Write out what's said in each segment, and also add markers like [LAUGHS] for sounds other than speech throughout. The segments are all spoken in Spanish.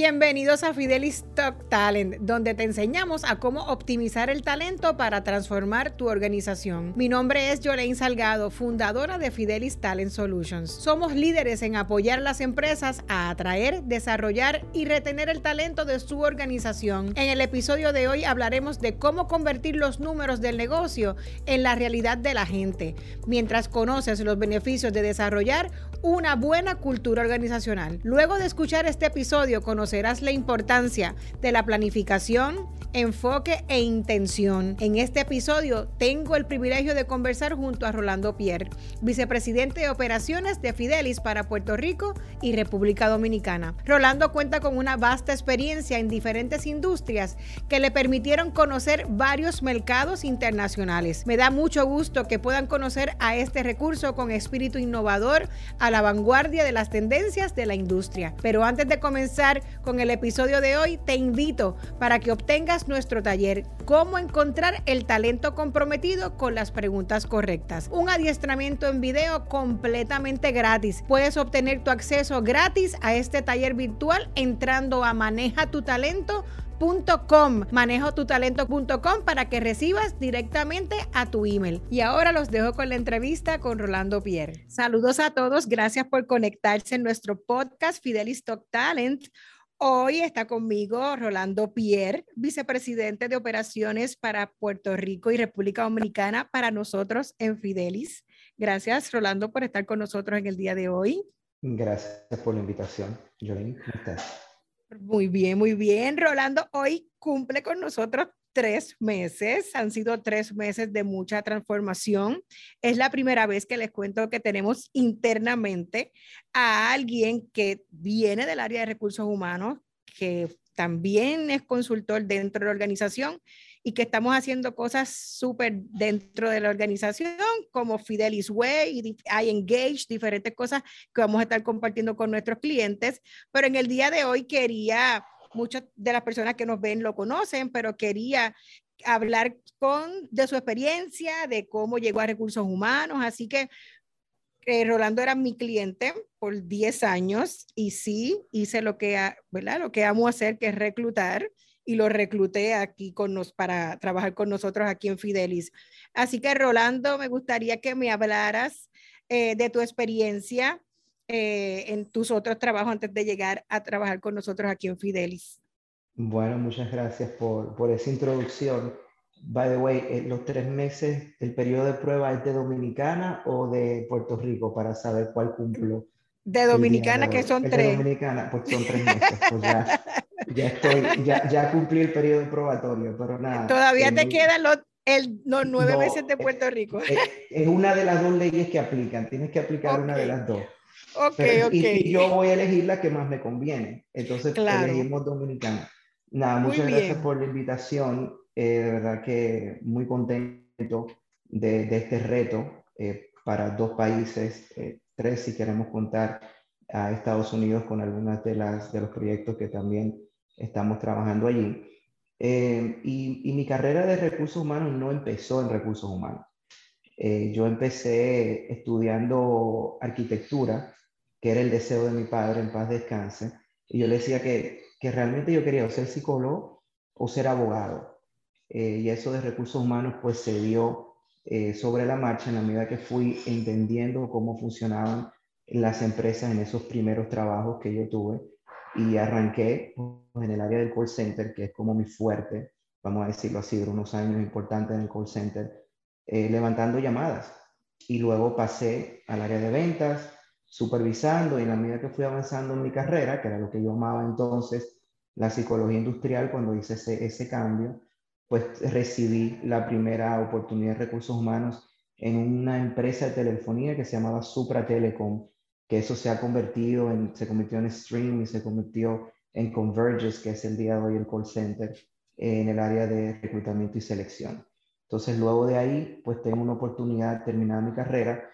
Bienvenidos a Fidelis Talk Talent, donde te enseñamos a cómo optimizar el talento para transformar tu organización. Mi nombre es Jolene Salgado, fundadora de Fidelis Talent Solutions. Somos líderes en apoyar las empresas a atraer, desarrollar y retener el talento de su organización. En el episodio de hoy hablaremos de cómo convertir los números del negocio en la realidad de la gente, mientras conoces los beneficios de desarrollar una buena cultura organizacional. Luego de escuchar este episodio, conocerás la importancia de la planificación, enfoque e intención. En este episodio tengo el privilegio de conversar junto a Rolando Pierre, vicepresidente de operaciones de Fidelis para Puerto Rico y República Dominicana. Rolando cuenta con una vasta experiencia en diferentes industrias que le permitieron conocer varios mercados internacionales. Me da mucho gusto que puedan conocer a este recurso con espíritu innovador la vanguardia de las tendencias de la industria. Pero antes de comenzar con el episodio de hoy, te invito para que obtengas nuestro taller Cómo encontrar el talento comprometido con las preguntas correctas. Un adiestramiento en video completamente gratis. Puedes obtener tu acceso gratis a este taller virtual entrando a manejatutalento.com, manejotutalento.com para que recibas directamente a tu email. Y ahora los dejo con la entrevista con Rolando Pierre. Saludos a todos, gracias por conectarse en nuestro podcast Fidelis Talk Talent. Hoy está conmigo Rolando Pierre, vicepresidente de operaciones para Puerto Rico y República Dominicana para nosotros en Fidelis. Gracias, Rolando, por estar con nosotros en el día de hoy. Gracias por la invitación. Jolene, ¿cómo estás? Muy bien, muy bien. Rolando hoy cumple con nosotros tres meses. Han sido tres meses de mucha transformación. Es la primera vez que les cuento que tenemos internamente a alguien que viene del área de recursos humanos, que también es consultor dentro de la organización y que estamos haciendo cosas súper dentro de la organización, como Fidelis Way, hay Engage, diferentes cosas que vamos a estar compartiendo con nuestros clientes. Pero en el día de hoy quería muchas de las personas que nos ven lo conocen, pero quería hablar con, de su experiencia, de cómo llegó a recursos humanos. Así que eh, Rolando era mi cliente por 10 años y sí, hice lo que, ¿verdad? lo que amo hacer, que es reclutar y lo recluté aquí con nos, para trabajar con nosotros aquí en Fidelis. Así que Rolando, me gustaría que me hablaras eh, de tu experiencia eh, en tus otros trabajos antes de llegar a trabajar con nosotros aquí en Fidelis. Bueno, muchas gracias por, por esa introducción. By the way, eh, los tres meses, ¿el periodo de prueba es de Dominicana o de Puerto Rico para saber cuál cumplo? De Dominicana, que son tres. De Dominicana, pues son tres meses. Pues ya, [LAUGHS] ya, estoy, ya, ya, cumplí el periodo probatorio, pero nada. Todavía te quedan los, los nueve meses de Puerto Rico. Es, es, una de las dos leyes que aplican. Tienes que aplicar una de las dos. Ok, ok. Y, yo voy a elegir la que más me conviene. Entonces elegimos Dominicana. Nada, muchas gracias por la invitación. Eh, de verdad que muy contento de, de este reto eh, para dos países, eh, tres si queremos contar a Estados Unidos con algunas de, las, de los proyectos que también estamos trabajando allí. Y, y, mi carrera de recursos humanos no empezó en recursos humanos. yo empecé estudiando arquitectura que era el deseo de mi padre, en paz descanse, y yo le decía que, que realmente yo quería ser psicólogo o ser abogado. Eh, y eso de recursos humanos pues se dio eh, sobre la marcha en la medida que fui entendiendo cómo funcionaban las empresas en esos primeros trabajos que yo tuve y arranqué pues, en el área del call center, que es como mi fuerte, vamos a decirlo así, de unos años importantes en el call center, eh, levantando llamadas. Y luego pasé al área de ventas, supervisando y en la medida que fui avanzando en mi carrera, que era lo que yo amaba entonces, la psicología industrial, cuando hice ese, ese cambio, pues recibí la primera oportunidad de recursos humanos en una empresa de telefonía que se llamaba Supra Telecom, que eso se ha convertido en, se convirtió en Stream y se convirtió en Converges, que es el día de hoy el call center, en el área de reclutamiento y selección. Entonces, luego de ahí, pues tengo una oportunidad de terminar mi carrera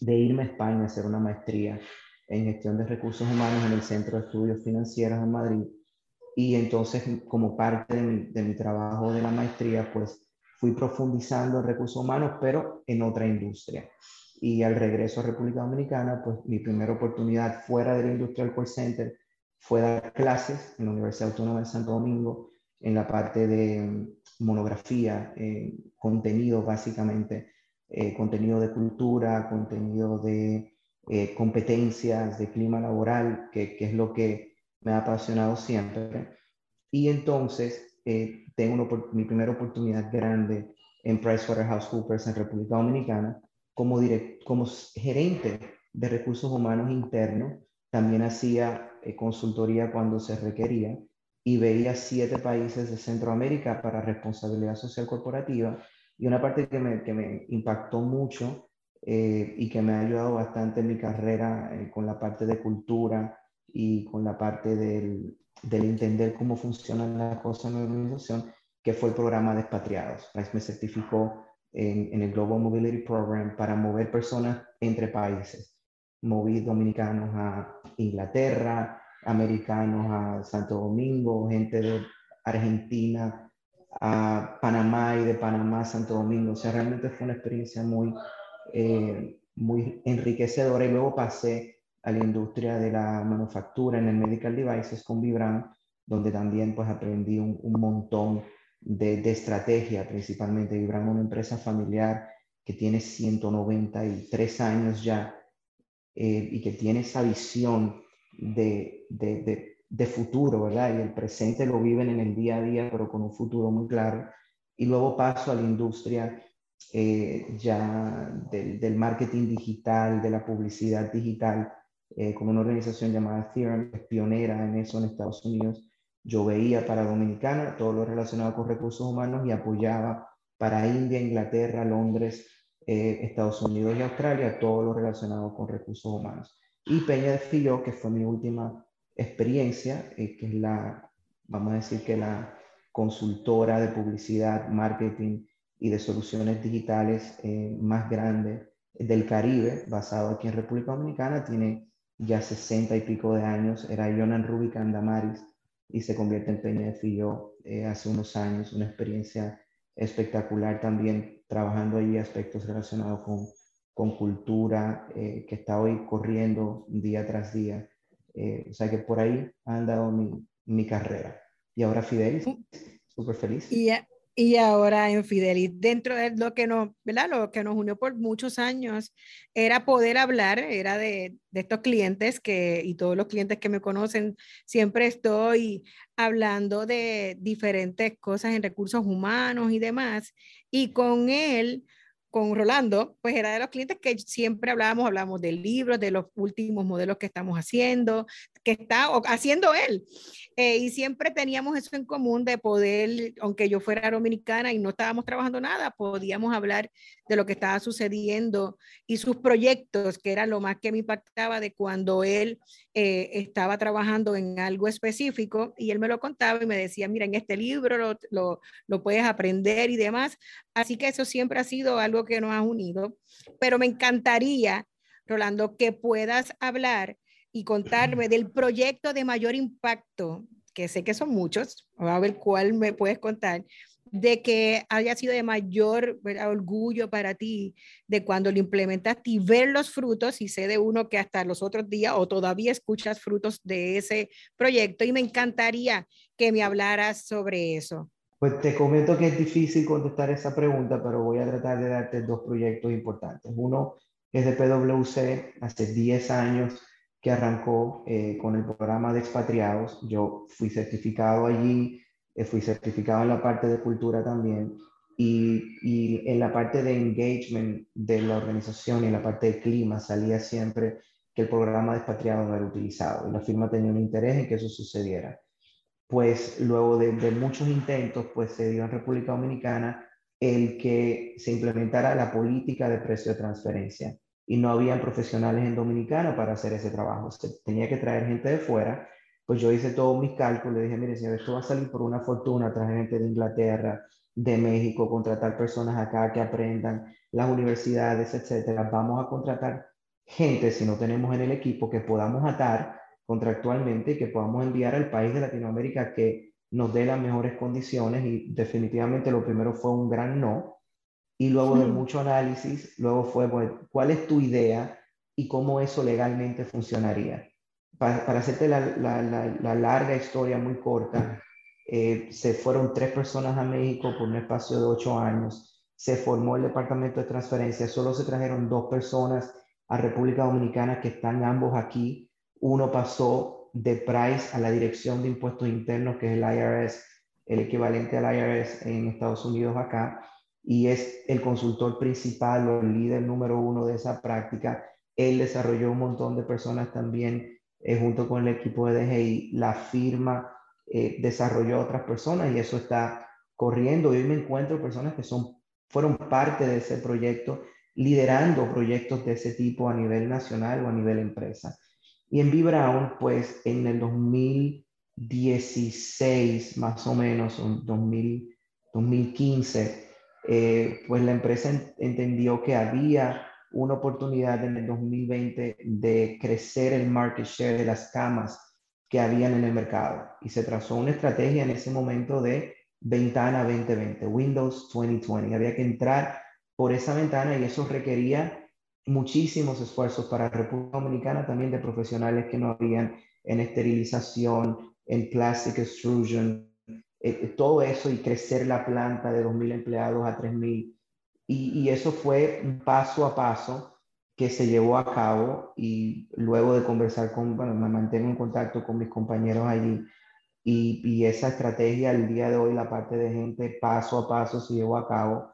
de irme a España a hacer una maestría en gestión de recursos humanos en el Centro de Estudios Financieros en Madrid. Y entonces, como parte de mi, de mi trabajo de la maestría, pues fui profundizando en recursos humanos, pero en otra industria. Y al regreso a República Dominicana, pues mi primera oportunidad fuera de la industria del call center fue dar clases en la Universidad Autónoma de Santo Domingo en la parte de mm, monografía, eh, contenido básicamente, eh, contenido de cultura, contenido de eh, competencias, de clima laboral, que, que, es lo que me ha apasionado siempre. Y entonces tengo mi primera oportunidad grande en PricewaterhouseCoopers en República Dominicana como, direct, como gerente de recursos humanos internos. También hacía consultoría cuando se requería y veía siete países de Centroamérica para responsabilidad social corporativa. Y una parte que me, que me impactó mucho eh, y que me ha ayudado bastante en mi carrera eh, con la parte de cultura y con la parte del, del, entender cómo funcionan las cosas en la organización, que fue el programa de expatriados. Me certificó en, en el Global Mobility Program para mover personas entre países. Moví dominicanos a Inglaterra, americanos a Santo Domingo, gente de Argentina a Panamá y de Panamá a Santo Domingo. O sea, realmente fue una experiencia muy, eh, muy enriquecedora y luego pasé a la industria de la manufactura en el medical devices con Vibram, donde también pues aprendí un, montón de, de, estrategia, principalmente Vibram, una empresa familiar que tiene 193 años ya eh, y que tiene esa visión de, de, de, futuro, ¿verdad? Y el presente lo viven en el día a día, pero con un futuro muy claro. Y luego paso a la industria eh, ya del, del, marketing digital, de la publicidad digital, eh, con una organización llamada Theorem, es pionera en eso en Estados Unidos. Yo veía para Dominicana todo lo relacionado con recursos humanos y apoyaba para India, Inglaterra, Londres, eh, Estados Unidos y Australia todo lo relacionado con recursos humanos. Y Peña de Filló, que fue mi última experiencia, eh, que es la, vamos a decir que la consultora de publicidad, marketing y de soluciones digitales eh, más grande del Caribe, basado aquí en República Dominicana, tiene ya 60 y pico de años, era Jonan Rubik Andamaris y se convierte en Peña de Filló eh, hace unos años, una experiencia espectacular también trabajando ahí aspectos relacionados con con cultura, eh, que está hoy corriendo día tras día. Eh, o sea que por ahí ha andado mi, mi carrera. Y ahora Fidelis, mm. súper feliz. Y, y ahora en Fidelis, dentro de lo que nos, ¿verdad? Lo que nos unió por muchos años era poder hablar, era de, de estos clientes que, y todos los clientes que me conocen, siempre estoy hablando de diferentes cosas en recursos humanos y demás. Y con él, con Rolando, pues era de los clientes que siempre hablábamos, hablábamos de libros, de los últimos modelos que estamos haciendo, que está haciendo él. Eh, y siempre teníamos eso en común de poder, aunque yo fuera dominicana y no estábamos trabajando nada, podíamos hablar de lo que estaba sucediendo y sus proyectos, que era lo más que me impactaba de cuando él eh, estaba trabajando en algo específico y él me lo contaba y me decía, mira, en este libro lo, lo, lo puedes aprender y demás. Así que eso siempre ha sido algo que nos ha unido, pero me encantaría, Rolando, que puedas hablar y contarme del proyecto de mayor impacto, que sé que son muchos, a ver cuál me puedes contar, de que haya sido de mayor orgullo para ti de cuando lo implementaste y ver los frutos, y sé de uno que hasta los otros días o todavía escuchas frutos de ese proyecto, y me encantaría que me hablaras sobre eso. Pues te comento que es difícil contestar esa pregunta, pero voy a tratar de darte dos proyectos importantes. Uno es de PwC, hace 10 años que arrancó eh, con el programa de expatriados. Yo fui certificado allí, eh, fui certificado en la parte de cultura también y, y, en la parte de engagement de la organización y en la parte de clima salía siempre que el programa de expatriados no era utilizado y la firma tenía un interés en que eso sucediera. Pues luego de, muchos intentos, pues se dio en República Dominicana el que se implementara la política de precio de transferencia y no habían profesionales en Dominicana para hacer ese trabajo. Se tenía que traer gente de fuera. Pues yo hice todos mis cálculos, le dije, mire, señor, esto va a salir por una fortuna, traer gente de Inglaterra, de México, contratar personas acá que aprendan, las universidades, etcétera. Vamos a contratar gente, si no tenemos en el equipo, que podamos atar contractualmente y que podamos enviar al país de Latinoamérica que nos dé las mejores condiciones y definitivamente lo primero fue un gran no, y luego de mucho análisis, luego fue, pues, ¿cuál es tu idea y cómo eso legalmente funcionaría? para, hacerte la, larga historia muy corta, eh, se fueron tres personas a México por un espacio de ocho años, se formó el departamento de transferencia, solo se trajeron dos personas a República Dominicana que están ambos aquí. Uno pasó de Price a la Dirección de Impuestos Internos, que es el IRS, el equivalente al IRS en Estados Unidos acá, y es el consultor principal o el líder número uno de esa práctica. Él desarrolló un montón de personas también eh, junto con el equipo de DGI. La firma eh, desarrolló otras personas y eso está corriendo. Hoy me encuentro personas que son, fueron parte de ese proyecto, liderando proyectos de ese tipo a nivel nacional o a nivel empresa. Y en B-Brown, pues en el 2016, más o menos, 2000, 2015, eh, pues la empresa entendió que había una oportunidad en el 2020 de crecer el market share de las camas que habían en el mercado y se trazó una estrategia en ese momento de ventana 2020, Windows 2020. Había que entrar por esa ventana y eso requería muchísimos esfuerzos para República Dominicana, también de profesionales que no habían en esterilización, en plastic extrusion, eh, eh, todo eso y crecer la planta de 2.000 empleados a 3.000. Y, y eso fue paso a paso que se llevó a cabo y luego de conversar con, bueno, me mantengo en contacto con mis compañeros allí y, y, esa estrategia el día de hoy, la parte de gente paso a paso se llevó a cabo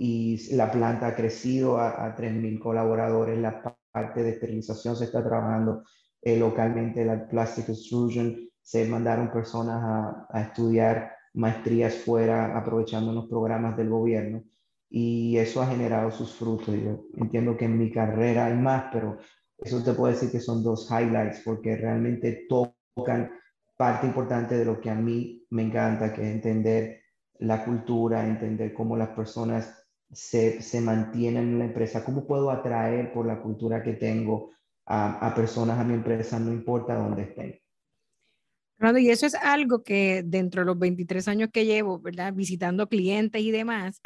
y la planta ha crecido a, a 3.000 colaboradores, la parte de esterilización se está trabajando eh, localmente, la plastic extrusion, se mandaron personas a, estudiar maestrías fuera aprovechando los programas del gobierno y eso ha generado sus frutos. Yo entiendo que en mi carrera hay más, pero eso te puedo decir que son dos highlights porque realmente tocan parte importante de lo que a mí me encanta, que es entender la cultura, entender cómo las personas se, se mantienen en la empresa, cómo puedo atraer por la cultura que tengo a, a personas a mi empresa, no importa dónde estén y eso es algo que dentro de los 23 años que llevo, ¿verdad? Visitando clientes y demás,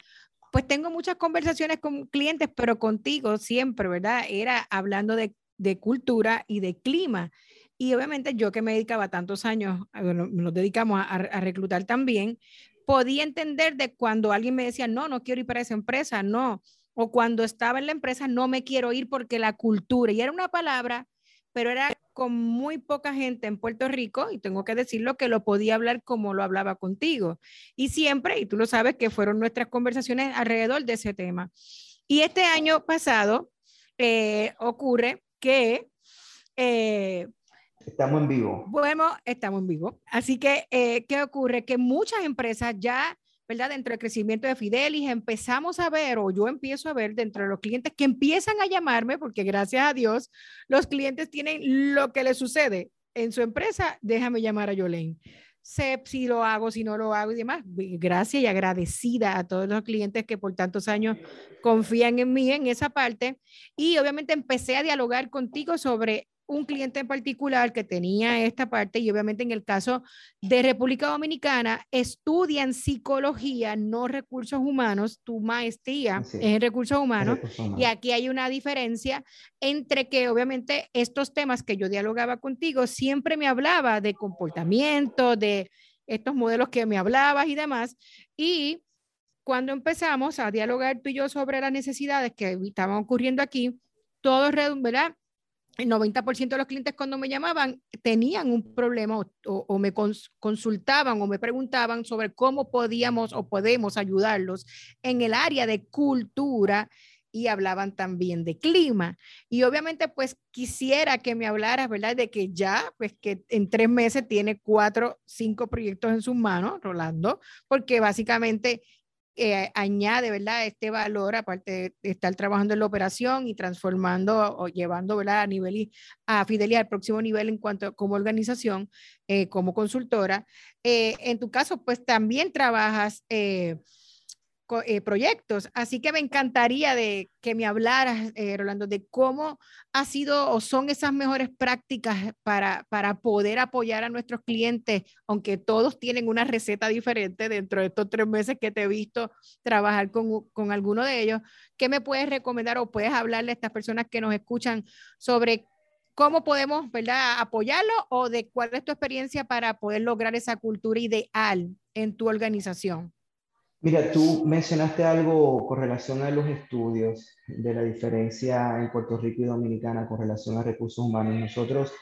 pues tengo muchas conversaciones con clientes, pero contigo siempre, ¿verdad? Era hablando de, de cultura y de clima. Y obviamente yo que me dedicaba tantos años, nos dedicamos a, a, reclutar también, podía entender de cuando alguien me decía, no, no quiero ir para esa empresa, no. O cuando estaba en la empresa, no me quiero ir porque la cultura, y era una palabra pero era con muy poca gente en Puerto Rico, y tengo que decirlo que lo podía hablar como lo hablaba contigo. Y siempre, y tú lo sabes, que fueron nuestras conversaciones alrededor de ese tema. Y este año pasado eh, ocurre que... Eh, estamos en vivo. Bueno, estamos en vivo. Así que, eh, ¿qué ocurre? Que muchas empresas ya ¿verdad? Dentro del crecimiento de Fidelis empezamos a ver, o yo empiezo a ver dentro de los clientes que empiezan a llamarme, porque gracias a Dios los clientes tienen lo que les sucede en su empresa, déjame llamar a Yolene. Sé si lo hago, si no lo hago y demás. Gracias y agradecida a todos los clientes que por tantos años confían en mí en esa parte. Y obviamente empecé a dialogar contigo sobre un cliente en particular que tenía esta parte y obviamente en el caso de República Dominicana estudian psicología, no recursos humanos, tu maestría es en recursos humanos y aquí hay una diferencia entre que obviamente estos temas que yo dialogaba contigo siempre me hablaba de comportamiento, de estos modelos que me hablabas y demás y cuando empezamos a dialogar tú y yo sobre las necesidades que estaban ocurriendo aquí, todo, ¿verdad? El 90% de los clientes cuando me llamaban tenían un problema o, me consultaban o me preguntaban sobre cómo podíamos o podemos ayudarlos en el área de cultura y hablaban también de clima. Y obviamente pues quisiera que me hablaras, ¿verdad? De que ya, pues que en tres meses tiene cuatro, cinco proyectos en sus manos, Rolando, porque básicamente eh, añade, ¿verdad? Este valor, aparte de estar trabajando en la operación y transformando o llevando, ¿verdad? A nivel y a Fidelidad al próximo nivel en cuanto como organización, eh, como consultora. Eh, en tu caso, pues también trabajas eh, proyectos. Así que me encantaría de que me hablaras, eh, Rolando, de cómo ha sido o son esas mejores prácticas para, para poder apoyar a nuestros clientes, aunque todos tienen una receta diferente dentro de estos tres meses que te he visto trabajar con, con alguno de ellos. ¿Qué me puedes recomendar o puedes hablarle a estas personas que nos escuchan sobre ¿Cómo podemos, verdad, apoyarlo o de cuál es tu experiencia para poder lograr esa cultura ideal en tu organización? Mira, tú mencionaste algo con relación a los estudios de la diferencia en Puerto Rico y Dominicana con relación a recursos humanos. Nosotros,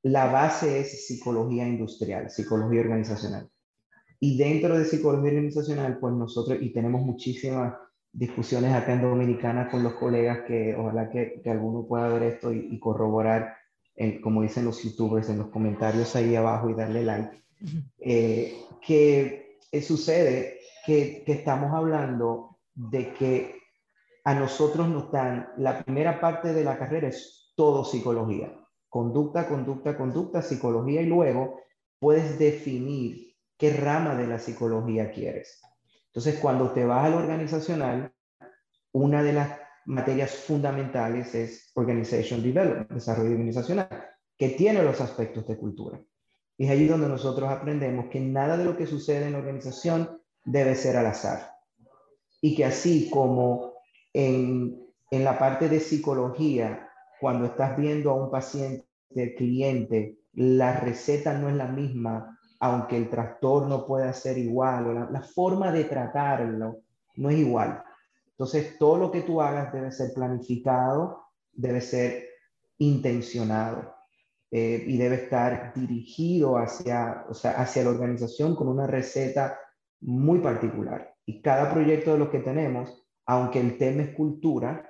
la base es psicología industrial, psicología organizacional. Y dentro de psicología organizacional, pues nosotros, y tenemos muchísimas discusiones acá en Dominicana con los colegas que ojalá que, que alguno pueda ver esto y, corroborar, como dicen los youtubers, en los comentarios ahí abajo y darle like, eh, que eh, sucede que, estamos hablando de que a nosotros nos dan, la primera parte de la carrera es todo psicología, conducta, conducta, conducta, psicología y luego puedes definir qué rama de la psicología quieres. Entonces, cuando te vas al organizacional, una de las materias fundamentales es Organization Development, desarrollo organizacional, que tiene los aspectos de cultura. Y es ahí donde nosotros aprendemos que nada de lo que sucede en la organización debe ser al azar. Y que así como en, en la parte de psicología, cuando estás viendo a un paciente, cliente, la receta no es la misma, aunque el trastorno pueda ser igual, o la, forma de tratarlo no es igual. Entonces, todo lo que tú hagas debe ser planificado, debe ser intencionado eh, y debe estar dirigido hacia, o sea, hacia la organización con una receta muy particular. Y cada proyecto de los que tenemos, aunque el tema es cultura,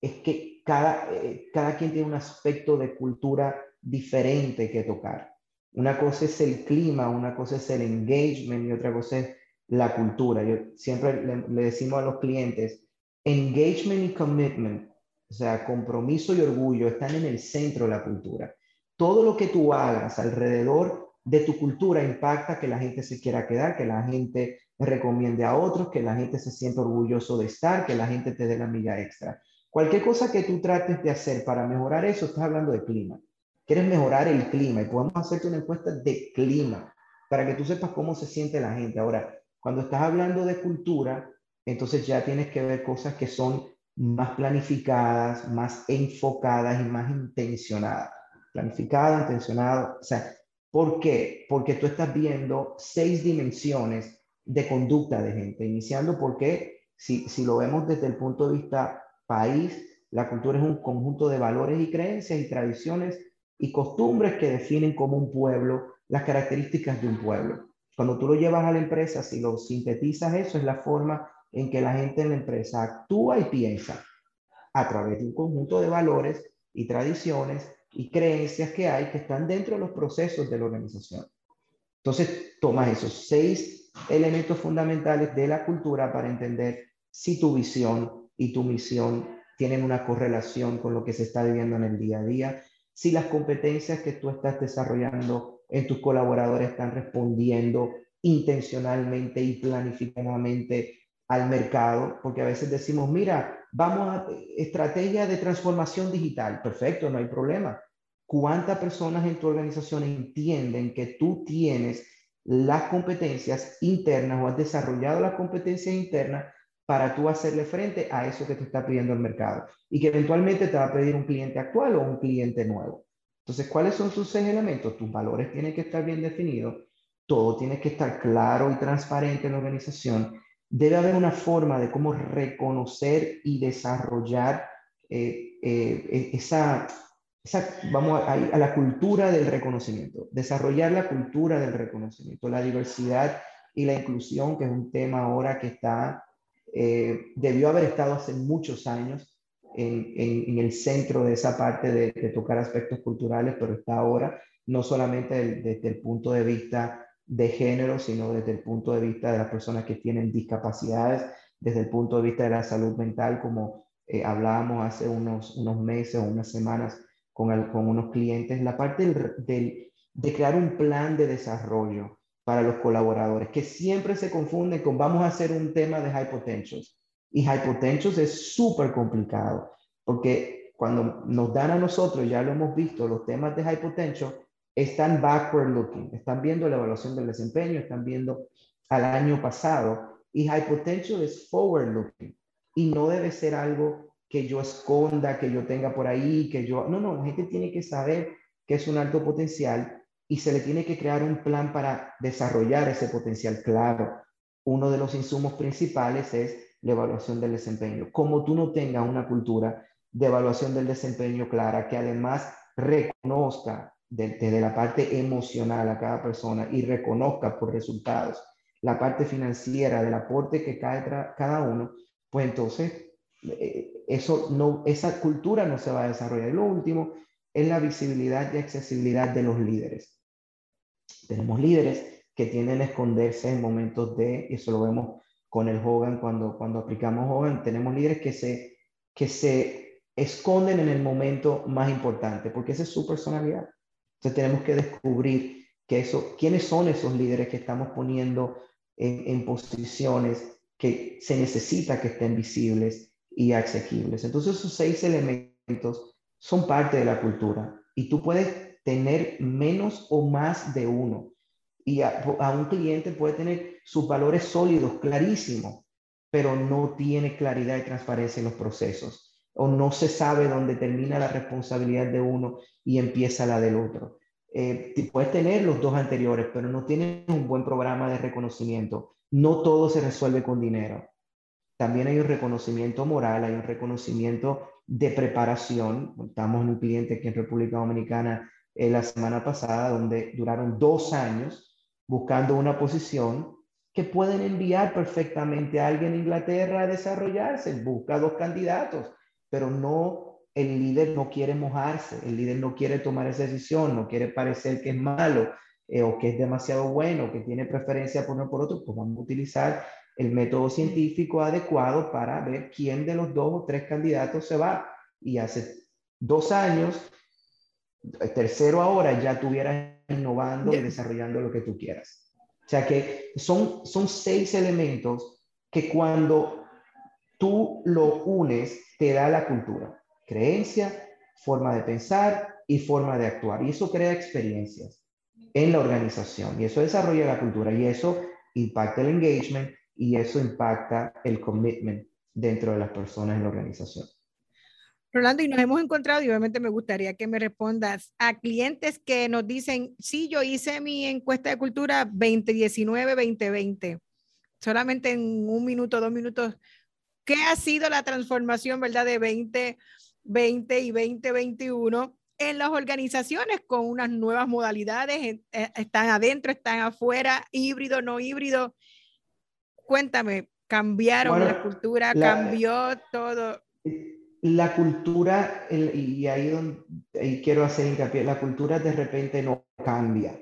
es que cada, eh, cada quien tiene un aspecto de cultura diferente que tocar. Una cosa es el clima, una cosa es el engagement y otra cosa es la cultura. Yo siempre le, le decimos a los clientes, engagement y commitment, o sea, compromiso y orgullo están en el centro de la cultura. Todo lo que tú hagas alrededor de tu cultura impacta que la gente se quiera quedar, que la gente recomiende a otros, que la gente se sienta orgulloso de estar, que la gente te dé la milla extra. Cualquier cosa que tú trates de hacer para mejorar eso, estás hablando de clima. Quieres mejorar el clima y podemos hacerte una encuesta de clima para que tú sepas cómo se siente la gente. Ahora, cuando estás hablando de cultura, entonces ya tienes que ver cosas que son más planificadas, más enfocadas y más intencionadas. Planificada, intencionada, o sea, ¿Por qué? Porque tú estás viendo seis dimensiones de conducta de gente, iniciando porque si, si lo vemos desde el punto de vista país, la cultura es un conjunto de valores y creencias y tradiciones y costumbres que definen como un pueblo las características de un pueblo. Cuando tú lo llevas a la empresa, si lo sintetizas, eso es la forma en que la gente en la empresa actúa y piensa a través de un conjunto de valores y tradiciones y creencias que hay que están dentro de los procesos de la organización. Entonces, tomas esos seis elementos fundamentales de la cultura para entender si tu visión y tu misión tienen una correlación con lo que se está viviendo en el día a día, si las competencias que tú estás desarrollando en tus colaboradores están respondiendo intencionalmente y planificadamente al mercado, porque a veces decimos, mira, vamos a estrategia de transformación digital, perfecto, no hay problema. ¿Cuántas personas en tu organización entienden que tú tienes las competencias internas o has desarrollado las competencias internas para tú hacerle frente a eso que te está pidiendo el mercado y que eventualmente te va a pedir un cliente actual o un cliente nuevo? Entonces, ¿cuáles son sus seis elementos? Tus valores tienen que estar bien definidos, todo tiene que estar claro y transparente en la organización debe haber una forma de cómo reconocer y desarrollar eh, eh, e-, esa, vamos a, a, la cultura del reconocimiento, desarrollar la cultura del reconocimiento, la diversidad y la inclusión, que es un tema ahora que está, eh, debió haber estado hace muchos años en, en, el centro de esa parte de, tocar aspectos culturales, pero está ahora no solamente desde el punto de vista de género, sino desde el punto de vista de las personas que tienen discapacidades, desde el punto de vista de la salud mental, como eh, hablábamos hace unos, unos meses o unas semanas con, con unos clientes, la parte del, de crear un plan de desarrollo para los colaboradores, que siempre se confunde con vamos a hacer un tema de high. Y high es súper complicado, porque cuando nos dan a nosotros, ya lo hemos visto, los temas de high están backward looking, están viendo la evaluación del desempeño, están viendo al año pasado y high potential es forward looking y no debe ser algo que yo esconda, que yo tenga por ahí, que yo... No, no, la gente tiene que saber que es un alto potencial y se le tiene que crear un plan para desarrollar ese potencial. Claro, uno de los insumos principales es la evaluación del desempeño. Como tú no tengas una cultura de evaluación del desempeño clara, que además reconozca desde la parte emocional a cada persona y reconozca por resultados la parte financiera del aporte que cae cada uno, pues entonces eh, eso no, esa cultura no se va a desarrollar. Y lo último es la visibilidad y accesibilidad de los líderes. Tenemos líderes que tienden a esconderse en momentos de, y eso lo vemos con el Hogan cuando, cuando aplicamos Hogan, tenemos líderes que se, que se esconden en el momento más importante, porque esa es su personalidad. Entonces tenemos que descubrir que eso, quiénes son esos líderes que estamos poniendo en, posiciones que se necesita que estén visibles y asequibles. Entonces esos seis elementos son parte de la cultura y tú puedes tener menos o más de uno y a, un cliente puede tener sus valores sólidos, clarísimos, pero no tiene claridad y transparencia en los procesos o no se sabe dónde termina la responsabilidad de uno y empieza la del otro. Eh, puedes tener los dos anteriores, pero no tienes un buen programa de reconocimiento. No todo se resuelve con dinero. También hay un reconocimiento moral, hay un reconocimiento de preparación. Estamos en un cliente aquí en República Dominicana eh, la semana pasada, donde duraron dos años buscando una posición que pueden enviar perfectamente a alguien en Inglaterra a desarrollarse. Busca dos candidatos, pero no, el líder no quiere mojarse, el líder no quiere tomar esa decisión, no quiere parecer que es malo eh, o que es demasiado bueno, que tiene preferencia por uno por otro, pues vamos a utilizar el método científico adecuado para ver quién de los dos o tres candidatos se va. Y hace dos años, tercero ahora, ya tuviera innovando y desarrollando lo que tú quieras. O sea que son, son seis elementos que cuando tú lo unes, te da la cultura. Creencia, forma de pensar y forma de actuar. Y eso crea experiencias en la organización. Y eso desarrolla la cultura. Y eso impacta el engagement y eso impacta el commitment dentro de las personas en la organización. Rolando, y nos hemos encontrado, y obviamente me gustaría que me respondas a clientes que nos dicen, sí, yo hice mi encuesta de cultura 2019-2020, solamente en un minuto, dos minutos. ¿Qué ha sido la transformación, verdad, de 2020 y 2021 en las organizaciones con unas nuevas modalidades? Eh, ¿Están adentro, están afuera, híbrido, no híbrido? Cuéntame, ¿cambiaron la cultura? ¿Cambió todo? la cultura, y ahí, donde, quiero hacer hincapié, la cultura de repente no cambia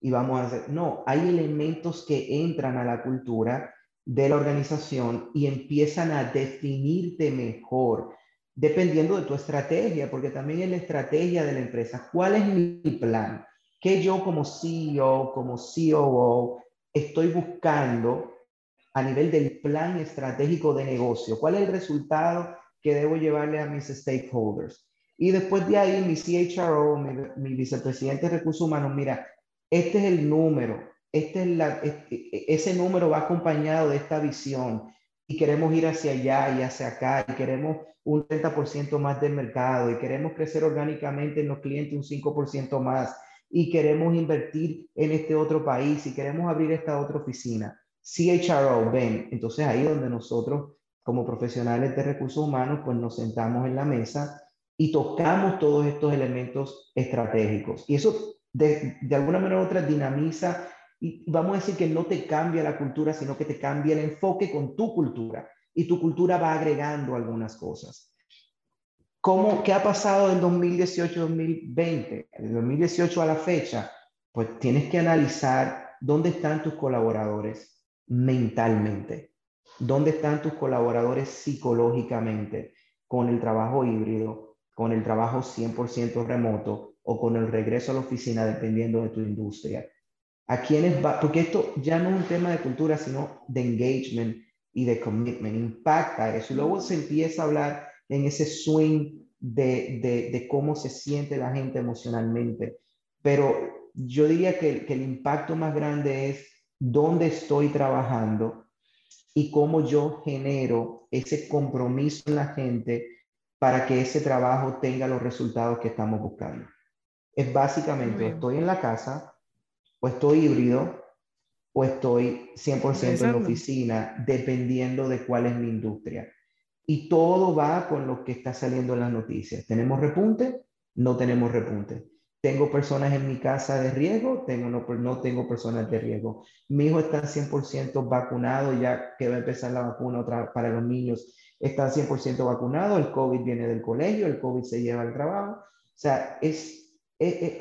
y vamos a hacer, no, hay elementos que entran a la cultura de la organización y empiezan a definirte mejor, dependiendo de tu estrategia, porque también es la estrategia de la empresa. ¿Cuál es mi plan? ¿Qué yo como CEO, como COO, estoy buscando a nivel del plan estratégico de negocio? ¿Cuál es el resultado que debo llevarle a mis stakeholders. Y después de ahí, mi CHRO, mi, vicepresidente de recursos humanos, mira, este es el número, este es la, e, e, ese número va acompañado de esta visión y queremos ir hacia allá y hacia acá y queremos un 30% más del mercado y queremos crecer orgánicamente en los clientes un 5% más y queremos invertir en este otro país y queremos abrir esta otra oficina. CHRO, ven, entonces ahí donde nosotros como profesionales de recursos humanos, pues nos sentamos en la mesa y tocamos todos estos elementos estratégicos. Y eso de, de alguna manera u otra dinamiza y vamos a decir que no te cambia la cultura, sino que te cambia el enfoque con tu cultura. Y tu cultura va agregando algunas cosas. ¿Cómo, ¿Qué ha pasado del 2018-2020? Del 2018 a la fecha, pues tienes que analizar dónde están tus colaboradores mentalmente ¿Dónde están tus colaboradores psicológicamente con el trabajo híbrido, con el trabajo 100% remoto o con el regreso a la oficina dependiendo de tu industria? ¿A quiénes va? Porque esto ya no es un tema de cultura, sino de engagement y de commitment. Impacta eso. Y luego se empieza a hablar en ese swing de, de, cómo se siente la gente emocionalmente. Pero yo diría que, que el impacto más grande es dónde estoy trabajando y cómo yo genero ese compromiso en la gente para que ese trabajo tenga los resultados que estamos buscando. Es básicamente, estoy en la casa, o estoy híbrido, o estoy 100% en la oficina, dependiendo de cuál es mi industria. Y todo va con lo que está saliendo en las noticias. ¿Tenemos repunte? No tenemos repunte. ¿Tengo personas en mi casa de riesgo? Tengo, no, no tengo personas de riesgo. Mi hijo está 100% vacunado, ya que va a empezar la vacuna otra para los niños. Está 100% vacunado, el COVID viene del colegio, el COVID se lleva al trabajo. O sea, es,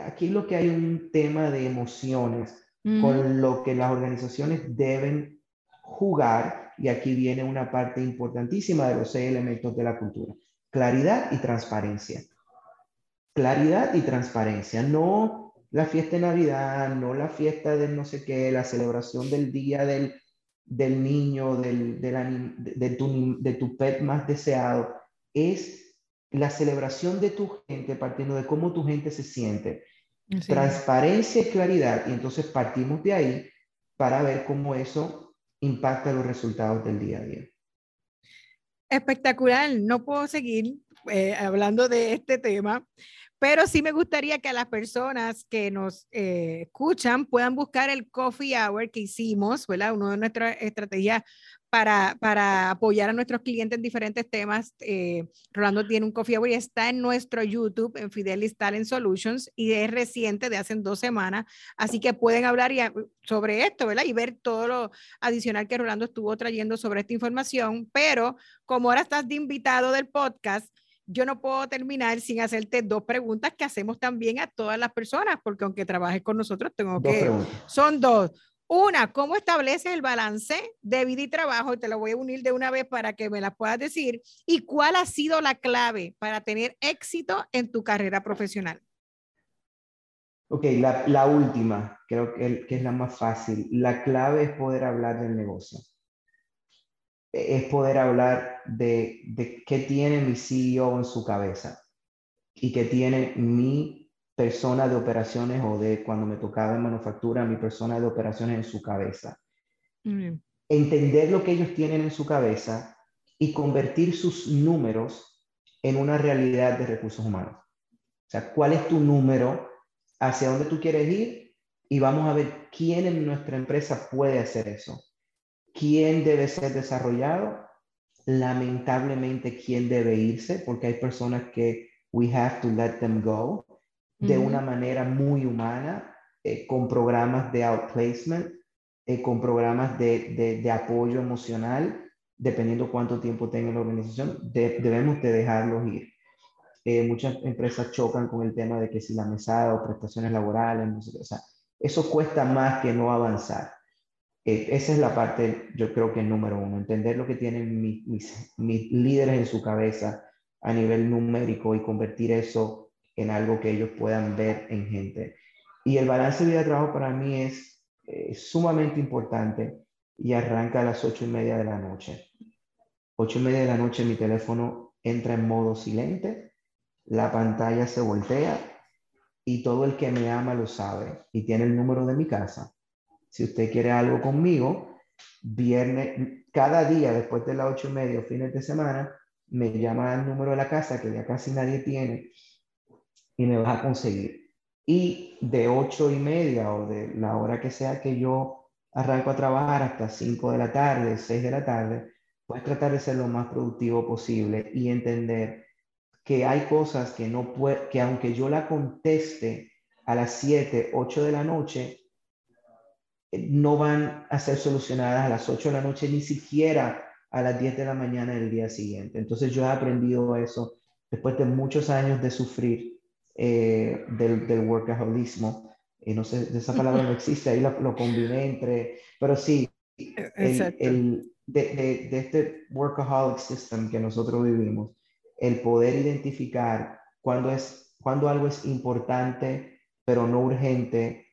aquí lo que hay un tema de emociones con lo que las organizaciones deben jugar y aquí viene una parte importantísima de los seis elementos de la cultura. Claridad y transparencia. Claridad y transparencia, no la fiesta de Navidad, no la fiesta de no sé qué, la celebración del día del, del niño, del, del, de, tu, de tu pet más deseado, es la celebración de tu gente partiendo de cómo tu gente se siente. Transparencia y claridad, y entonces partimos de ahí para ver cómo eso impacta los resultados del día a día. Espectacular, no puedo seguir eh, hablando de este tema, pero sí me gustaría que a las personas que nos eh, escuchan puedan buscar el coffee hour que hicimos, ¿verdad? Una de nuestras estrategias para, para apoyar a nuestros clientes en diferentes temas. Eh, Rolando tiene un coffee hour y está en nuestro YouTube, en Fidelis Talent Solutions, y es reciente, de hace dos semanas. Así que pueden hablar sobre esto, ¿verdad? Y ver todo lo adicional que Rolando estuvo trayendo sobre esta información. Pero como ahora estás de invitado del podcast, yo no puedo terminar sin hacerte dos preguntas que hacemos también a todas las personas, porque aunque trabajes con nosotros, tengo que... Son dos. Una, ¿cómo estableces el balance de vida y trabajo? te lo voy a unir de una vez para que me las puedas decir. ¿Y cuál ha sido la clave para tener éxito en tu carrera profesional? Ok, la, última, creo que, es la más fácil. La clave es poder hablar del negocio. Es poder hablar de, de qué tiene mi CEO en su cabeza y qué tiene mi persona de operaciones o de cuando me tocaba en manufactura, mi persona de operaciones en su cabeza. Entender lo que ellos tienen en su cabeza y convertir sus números en una realidad de recursos humanos. O sea, ¿cuál es tu número? ¿Hacia dónde tú quieres ir? Y vamos a ver quién en nuestra empresa puede hacer eso. ¿Quién debe ser desarrollado? Lamentablemente, ¿quién debe irse? Porque hay personas que we have to let them go de una manera muy humana, eh, con programas de outplacement, eh, con programas de, de, apoyo emocional, dependiendo cuánto tiempo tenga la organización, debemos de dejarlos ir. Eh, muchas empresas chocan con el tema de que si la mesada o prestaciones laborales, no sé, o sea, eso cuesta más que no avanzar. esa es la parte, yo creo que número uno, entender lo que tienen mis, mis, mis líderes en su cabeza a nivel numérico y convertir eso en algo que ellos puedan ver en gente. Y el balance de vida-trabajo para mí es sumamente importante y arranca a las ocho y media de la noche. Ocho y media de la noche mi teléfono entra en modo silente, la pantalla se voltea y todo el que me ama lo sabe y tiene el número de mi casa. Si usted quiere algo conmigo, viernes, cada día después de las ocho y media fines de semana, me llama al número de la casa que ya casi nadie tiene y me vas a conseguir. Y de ocho y media o de la hora que sea que yo arranco a trabajar hasta cinco de la tarde, seis de la tarde, puedes tratar de ser lo más productivo posible y entender que hay cosas que no puede, que aunque yo la conteste a las siete, ocho de la noche, eh, no van a ser solucionadas a las ocho de la noche, ni siquiera a las diez de la mañana del día siguiente. Entonces yo he aprendido eso después de muchos años de sufrir eh, del, del, workaholismo. y no sé, esa palabra no existe, ahí lo, lo combiné entre, pero sí, el, el de, de, de, este workaholic system que nosotros vivimos, el poder identificar cuando, es, cuando algo es importante, pero no urgente,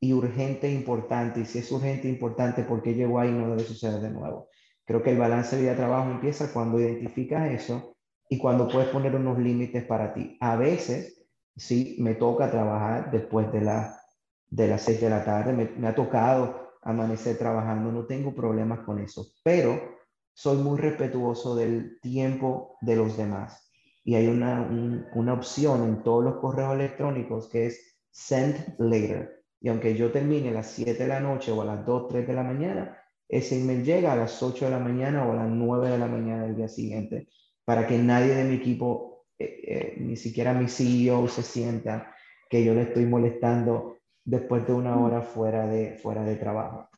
y urgente e importante, y si es urgente e importante, ¿por qué llegó ahí no debe suceder de nuevo? Creo que el balance vida-trabajo empieza cuando identificas eso y cuando puedes poner unos límites para ti. A veces sí me toca trabajar después de, la, de las 6 de la tarde, me, ha tocado amanecer trabajando, no tengo problemas con eso, pero soy muy respetuoso del tiempo de los demás. y hay una, una opción en todos los correos electrónicos que es Send Later. Y aunque yo termine a las 7 de la noche o a las 2, 3 de la mañana, ese email llega a las 8 de la mañana o a las 9 de la mañana del día siguiente, para que nadie de mi equipo, eh, eh, ni siquiera mi CEO, se sienta que yo le estoy molestando después de una hora fuera de, fuera de trabajo.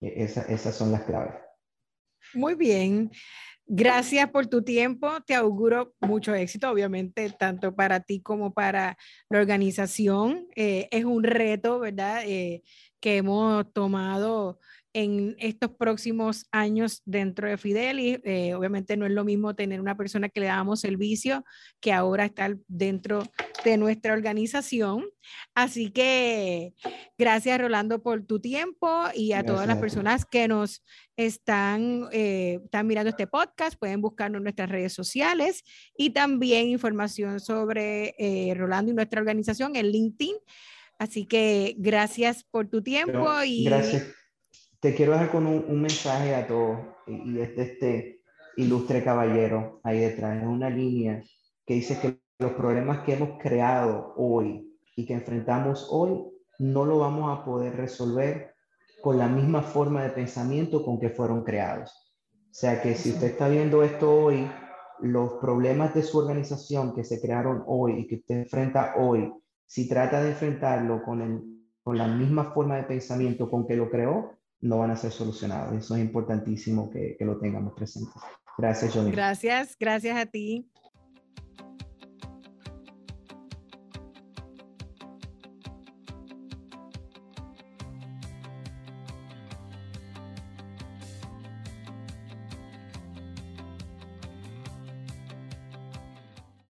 E, esas son las claves. Muy bien. Gracias por tu tiempo. Te auguro mucho éxito, obviamente, tanto para ti como para la organización. Eh, es un reto, ¿verdad? que hemos tomado en estos próximos años dentro de Fidelis. Eh, obviamente no es lo mismo tener una persona que le damos servicio que ahora estar dentro de nuestra organización. Así que gracias Rolando por tu tiempo y a todas las personas que nos están, eh, están mirando este podcast. Pueden buscarnos en nuestras redes sociales y también información sobre eh, Rolando y nuestra organización en LinkedIn. Así que gracias por tu tiempo y gracias te quiero dejar con un, mensaje a todos y, este, este ilustre caballero ahí detrás. Es una línea que dice que los problemas que hemos creado hoy y que enfrentamos hoy no lo vamos a poder resolver con la misma forma de pensamiento con que fueron creados. O sea que si usted está viendo esto hoy, los problemas de su organización que se crearon hoy y que usted enfrenta hoy, si trata de enfrentarlo con, el, con la misma forma de pensamiento con que lo creó, no van a ser solucionados. Eso es importantísimo que, que lo tengamos presente. Gracias, Johnny. Gracias, gracias a ti.